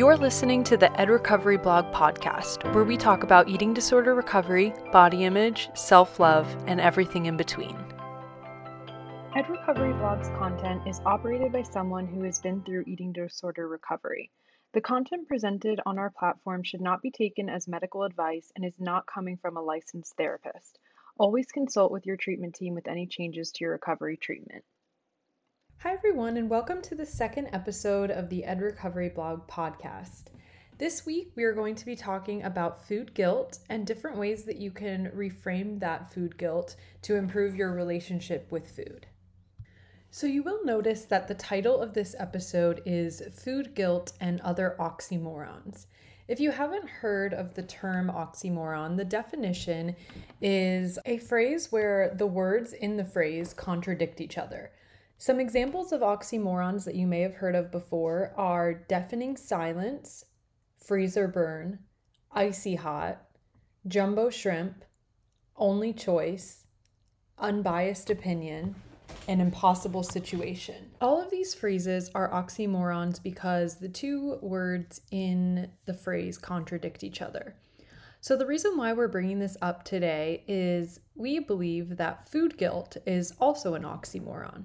You're listening to the Ed Recovery Blog podcast, where we talk about eating disorder recovery, body image, self love, and everything in between. Ed Recovery Blog's content is operated by someone who has been through eating disorder recovery. The content presented on our platform should not be taken as medical advice and is not coming from a licensed therapist. Always consult with your treatment team with any changes to your recovery treatment. Hi, everyone, and welcome to the second episode of the Ed Recovery Blog podcast. This week, we are going to be talking about food guilt and different ways that you can reframe that food guilt to improve your relationship with food. So, you will notice that the title of this episode is Food Guilt and Other Oxymorons. If you haven't heard of the term oxymoron, the definition is a phrase where the words in the phrase contradict each other. Some examples of oxymorons that you may have heard of before are deafening silence, freezer burn, icy hot, jumbo shrimp, only choice, unbiased opinion, and impossible situation. All of these phrases are oxymorons because the two words in the phrase contradict each other. So, the reason why we're bringing this up today is we believe that food guilt is also an oxymoron.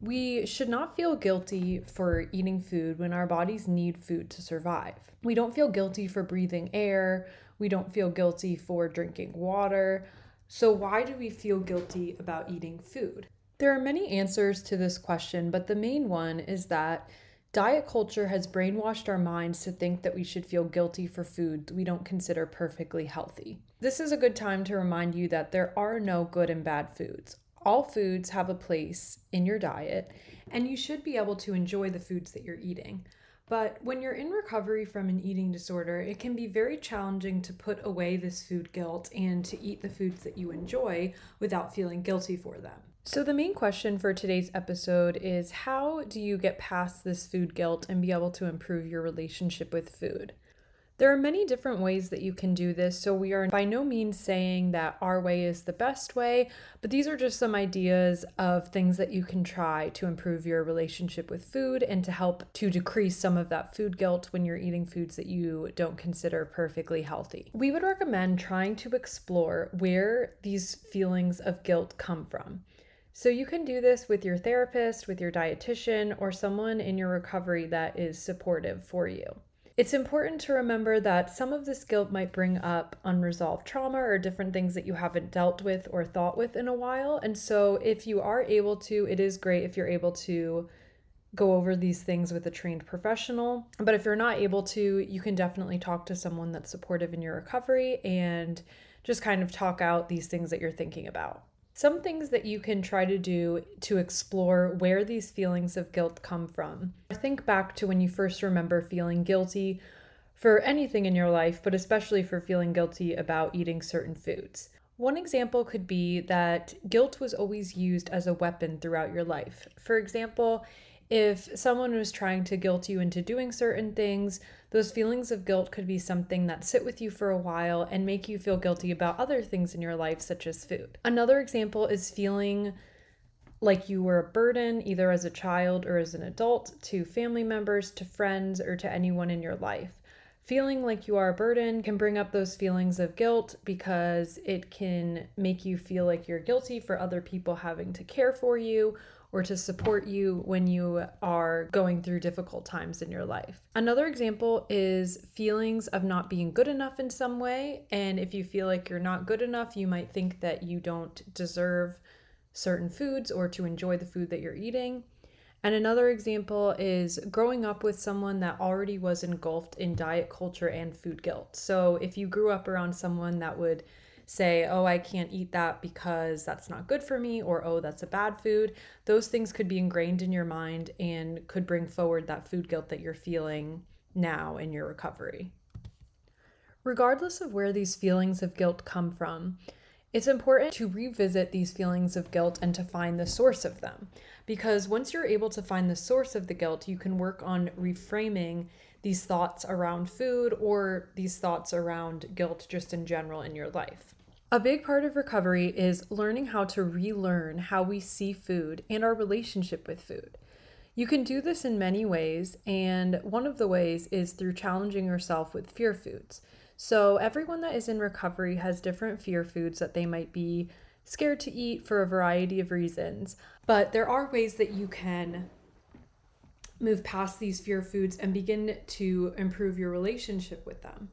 We should not feel guilty for eating food when our bodies need food to survive. We don't feel guilty for breathing air. We don't feel guilty for drinking water. So, why do we feel guilty about eating food? There are many answers to this question, but the main one is that diet culture has brainwashed our minds to think that we should feel guilty for food we don't consider perfectly healthy. This is a good time to remind you that there are no good and bad foods all foods have a place in your diet, and you should be able to enjoy the foods that you're eating. But when you're in recovery from an eating disorder, it can be very challenging to put away this food guilt and to eat the foods that you enjoy without feeling guilty for them. So, the main question for today's episode is how do you get past this food guilt and be able to improve your relationship with food? There are many different ways that you can do this, so we are by no means saying that our way is the best way, but these are just some ideas of things that you can try to improve your relationship with food and to help to decrease some of that food guilt when you're eating foods that you don't consider perfectly healthy. We would recommend trying to explore where these feelings of guilt come from. So, you can do this with your therapist, with your dietitian, or someone in your recovery that is supportive for you. It's important to remember that some of this guilt might bring up unresolved trauma or different things that you haven't dealt with or thought with in a while. And so, if you are able to, it is great if you're able to go over these things with a trained professional. But if you're not able to, you can definitely talk to someone that's supportive in your recovery and just kind of talk out these things that you're thinking about. Some things that you can try to do to explore where these feelings of guilt come from. Think back to when you first remember feeling guilty for anything in your life, but especially for feeling guilty about eating certain foods. One example could be that guilt was always used as a weapon throughout your life. For example, if someone was trying to guilt you into doing certain things, those feelings of guilt could be something that sit with you for a while and make you feel guilty about other things in your life, such as food. Another example is feeling like you were a burden, either as a child or as an adult, to family members, to friends, or to anyone in your life. Feeling like you are a burden can bring up those feelings of guilt because it can make you feel like you're guilty for other people having to care for you or to support you when you are going through difficult times in your life. Another example is feelings of not being good enough in some way. And if you feel like you're not good enough, you might think that you don't deserve certain foods or to enjoy the food that you're eating. And another example is growing up with someone that already was engulfed in diet culture and food guilt. So if you grew up around someone that would say, oh, I can't eat that because that's not good for me, or oh, that's a bad food, those things could be ingrained in your mind and could bring forward that food guilt that you're feeling now in your recovery. Regardless of where these feelings of guilt come from, it's important to revisit these feelings of guilt and to find the source of them. Because once you're able to find the source of the guilt, you can work on reframing these thoughts around food or these thoughts around guilt just in general in your life. A big part of recovery is learning how to relearn how we see food and our relationship with food. You can do this in many ways, and one of the ways is through challenging yourself with fear foods. So, everyone that is in recovery has different fear foods that they might be scared to eat for a variety of reasons. But there are ways that you can move past these fear foods and begin to improve your relationship with them.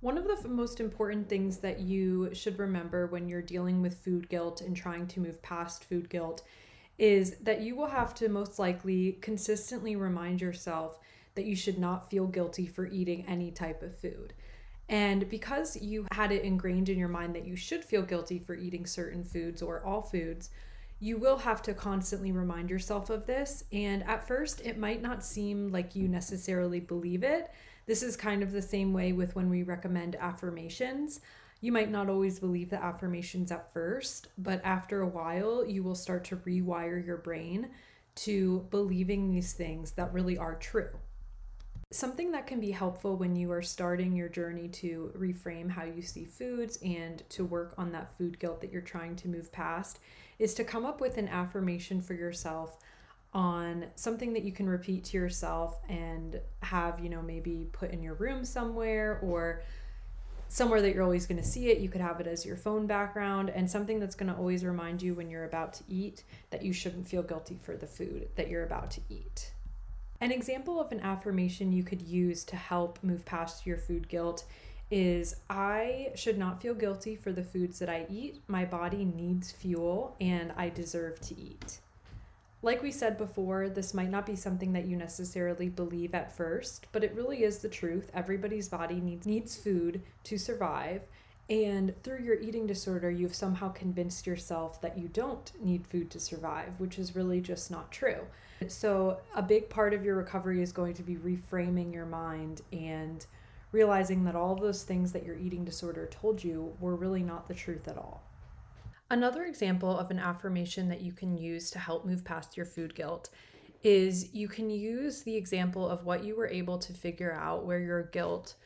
One of the f- most important things that you should remember when you're dealing with food guilt and trying to move past food guilt is that you will have to most likely consistently remind yourself that you should not feel guilty for eating any type of food. And because you had it ingrained in your mind that you should feel guilty for eating certain foods or all foods, you will have to constantly remind yourself of this. And at first, it might not seem like you necessarily believe it. This is kind of the same way with when we recommend affirmations. You might not always believe the affirmations at first, but after a while, you will start to rewire your brain to believing these things that really are true. Something that can be helpful when you are starting your journey to reframe how you see foods and to work on that food guilt that you're trying to move past is to come up with an affirmation for yourself on something that you can repeat to yourself and have, you know, maybe put in your room somewhere or somewhere that you're always going to see it. You could have it as your phone background and something that's going to always remind you when you're about to eat that you shouldn't feel guilty for the food that you're about to eat. An example of an affirmation you could use to help move past your food guilt is I should not feel guilty for the foods that I eat. My body needs fuel and I deserve to eat. Like we said before, this might not be something that you necessarily believe at first, but it really is the truth. Everybody's body needs needs food to survive, and through your eating disorder, you've somehow convinced yourself that you don't need food to survive, which is really just not true. So, a big part of your recovery is going to be reframing your mind and realizing that all those things that your eating disorder told you were really not the truth at all. Another example of an affirmation that you can use to help move past your food guilt is you can use the example of what you were able to figure out where your guilt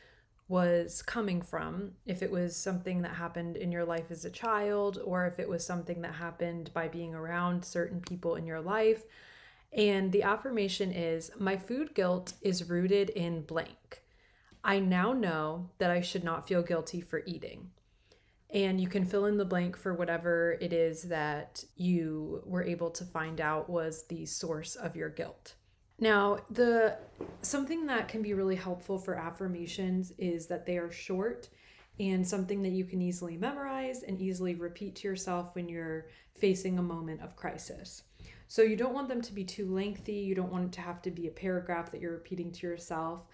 was coming from. If it was something that happened in your life as a child, or if it was something that happened by being around certain people in your life. And the affirmation is My food guilt is rooted in blank. I now know that I should not feel guilty for eating and you can fill in the blank for whatever it is that you were able to find out was the source of your guilt. Now, the something that can be really helpful for affirmations is that they are short and something that you can easily memorize and easily repeat to yourself when you're facing a moment of crisis. So you don't want them to be too lengthy, you don't want it to have to be a paragraph that you're repeating to yourself.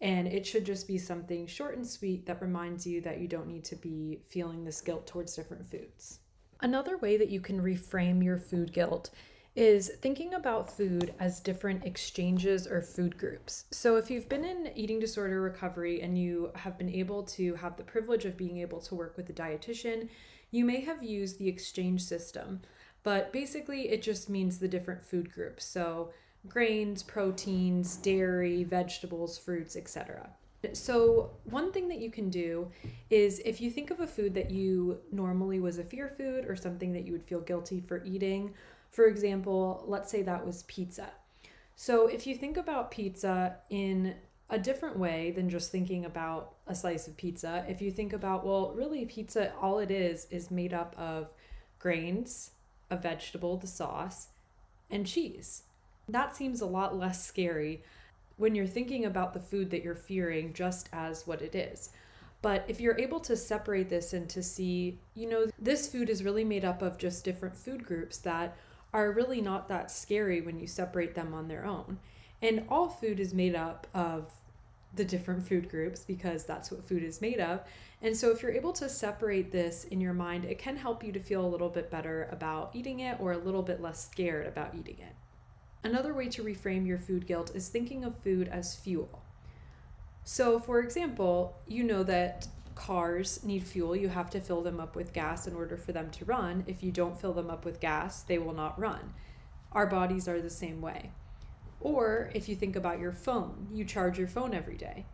And it should just be something short and sweet that reminds you that you don't need to be feeling this guilt towards different foods. Another way that you can reframe your food guilt is thinking about food as different exchanges or food groups. So, if you've been in eating disorder recovery and you have been able to have the privilege of being able to work with a dietitian, you may have used the exchange system. But basically, it just means the different food groups. So, grains, proteins, dairy, vegetables, fruits, etc. So, one thing that you can do is if you think of a food that you normally was a fear food or something that you would feel guilty for eating, for example, let's say that was pizza. So, if you think about pizza in a different way than just thinking about a slice of pizza, if you think about, well, really, pizza, all it is, is made up of grains, a vegetable, the sauce, and cheese. That seems a lot less scary when you're thinking about the food that you're fearing just as what it is. But if you're able to separate this and to see, you know, this food is really made up of just different food groups that are really not that scary when you separate them on their own. And all food is made up of the different food groups because that's what food is made of. And so, if you're able to separate this in your mind, it can help you to feel a little bit better about eating it or a little bit less scared about eating it. Another way to reframe your food guilt is thinking of food as fuel. So, for example, you know that cars need fuel. You have to fill them up with gas in order for them to run. If you don't fill them up with gas, they will not run. Our bodies are the same way. Or if you think about your phone, you charge your phone every day,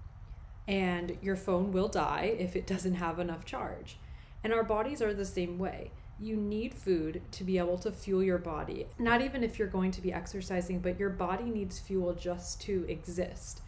and your phone will die if it doesn't have enough charge. And our bodies are the same way you need food to be able to fuel your body. Not even if you're going to be exercising, but your body needs fuel just to exist.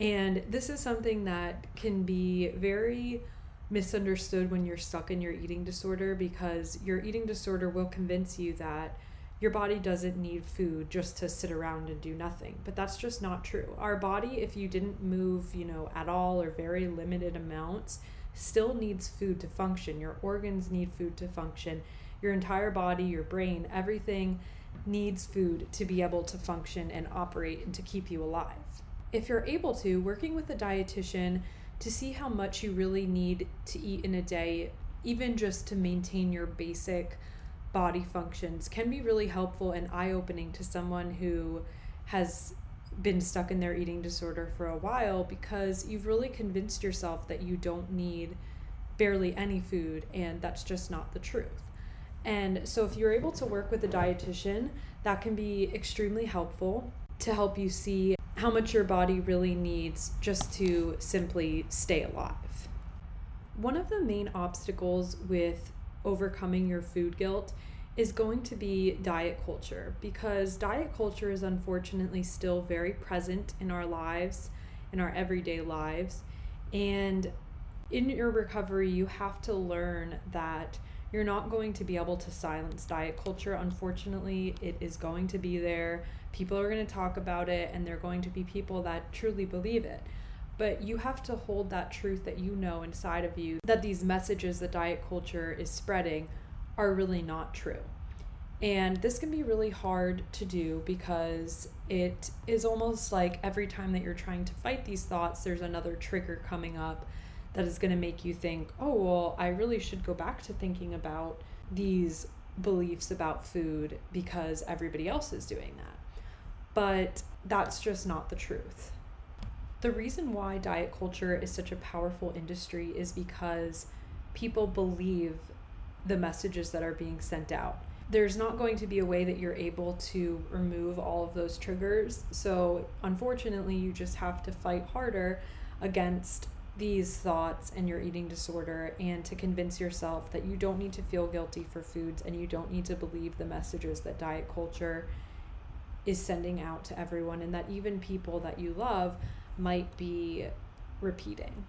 And this is something that can be very misunderstood when you're stuck in your eating disorder because your eating disorder will convince you that your body doesn't need food just to sit around and do nothing. But that's just not true. Our body, if you didn't move, you know, at all or very limited amounts, still needs food to function. Your organs need food to function. Your entire body, your brain, everything needs food to be able to function and operate and to keep you alive. If you're able to, working with a dietitian to see how much you really need to eat in a day, even just to maintain your basic body functions, can be really helpful and eye opening to someone who has been stuck in their eating disorder for a while because you've really convinced yourself that you don't need barely any food, and that's just not the truth. And so, if you're able to work with a dietitian, that can be extremely helpful to help you see how much your body really needs just to simply stay alive. One of the main obstacles with overcoming your food guilt is going to be diet culture because diet culture is unfortunately still very present in our lives, in our everyday lives. And in your recovery, you have to learn that you're not going to be able to silence diet culture. Unfortunately, it is going to be there. People are going to talk about it, and they're going to be people that truly believe it. But you have to hold that truth that you know inside of you that these messages that diet culture is spreading are really not true. And this can be really hard to do because it is almost like every time that you're trying to fight these thoughts, there's another trigger coming up that is going to make you think, oh, well, I really should go back to thinking about these beliefs about food because everybody else is doing that. But that's just not the truth. The reason why diet culture is such a powerful industry is because people believe the messages that are being sent out. There's not going to be a way that you're able to remove all of those triggers. So, unfortunately, you just have to fight harder against these thoughts and your eating disorder and to convince yourself that you don't need to feel guilty for foods and you don't need to believe the messages that diet culture is sending out to everyone and that even people that you love might be repeating.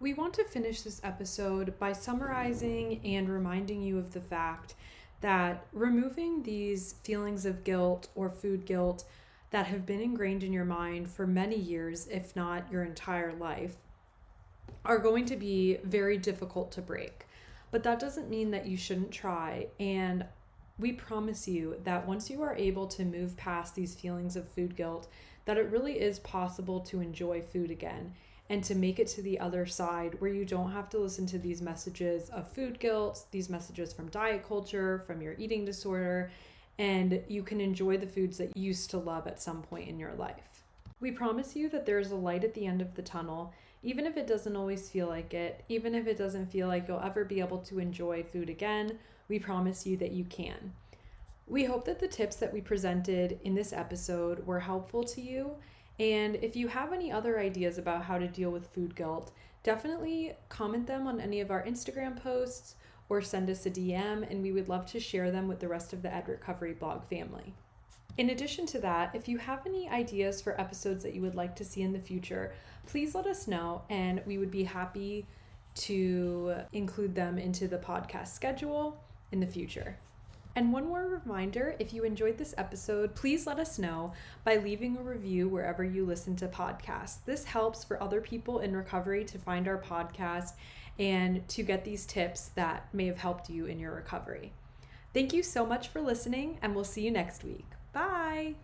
We want to finish this episode by summarizing and reminding you of the fact that removing these feelings of guilt or food guilt that have been ingrained in your mind for many years, if not your entire life, are going to be very difficult to break. But that doesn't mean that you shouldn't try. And we promise you that once you are able to move past these feelings of food guilt, that it really is possible to enjoy food again and to make it to the other side where you don't have to listen to these messages of food guilt, these messages from diet culture, from your eating disorder, and you can enjoy the foods that you used to love at some point in your life. We promise you that there is a light at the end of the tunnel even if it doesn't always feel like it, even if it doesn't feel like you'll ever be able to enjoy food again, we promise you that you can. We hope that the tips that we presented in this episode were helpful to you. And if you have any other ideas about how to deal with food guilt, definitely comment them on any of our Instagram posts or send us a DM, and we would love to share them with the rest of the Ed Recovery blog family. In addition to that, if you have any ideas for episodes that you would like to see in the future, please let us know and we would be happy to include them into the podcast schedule in the future. And one more reminder if you enjoyed this episode, please let us know by leaving a review wherever you listen to podcasts. This helps for other people in recovery to find our podcast and to get these tips that may have helped you in your recovery. Thank you so much for listening, and we'll see you next week. Bye.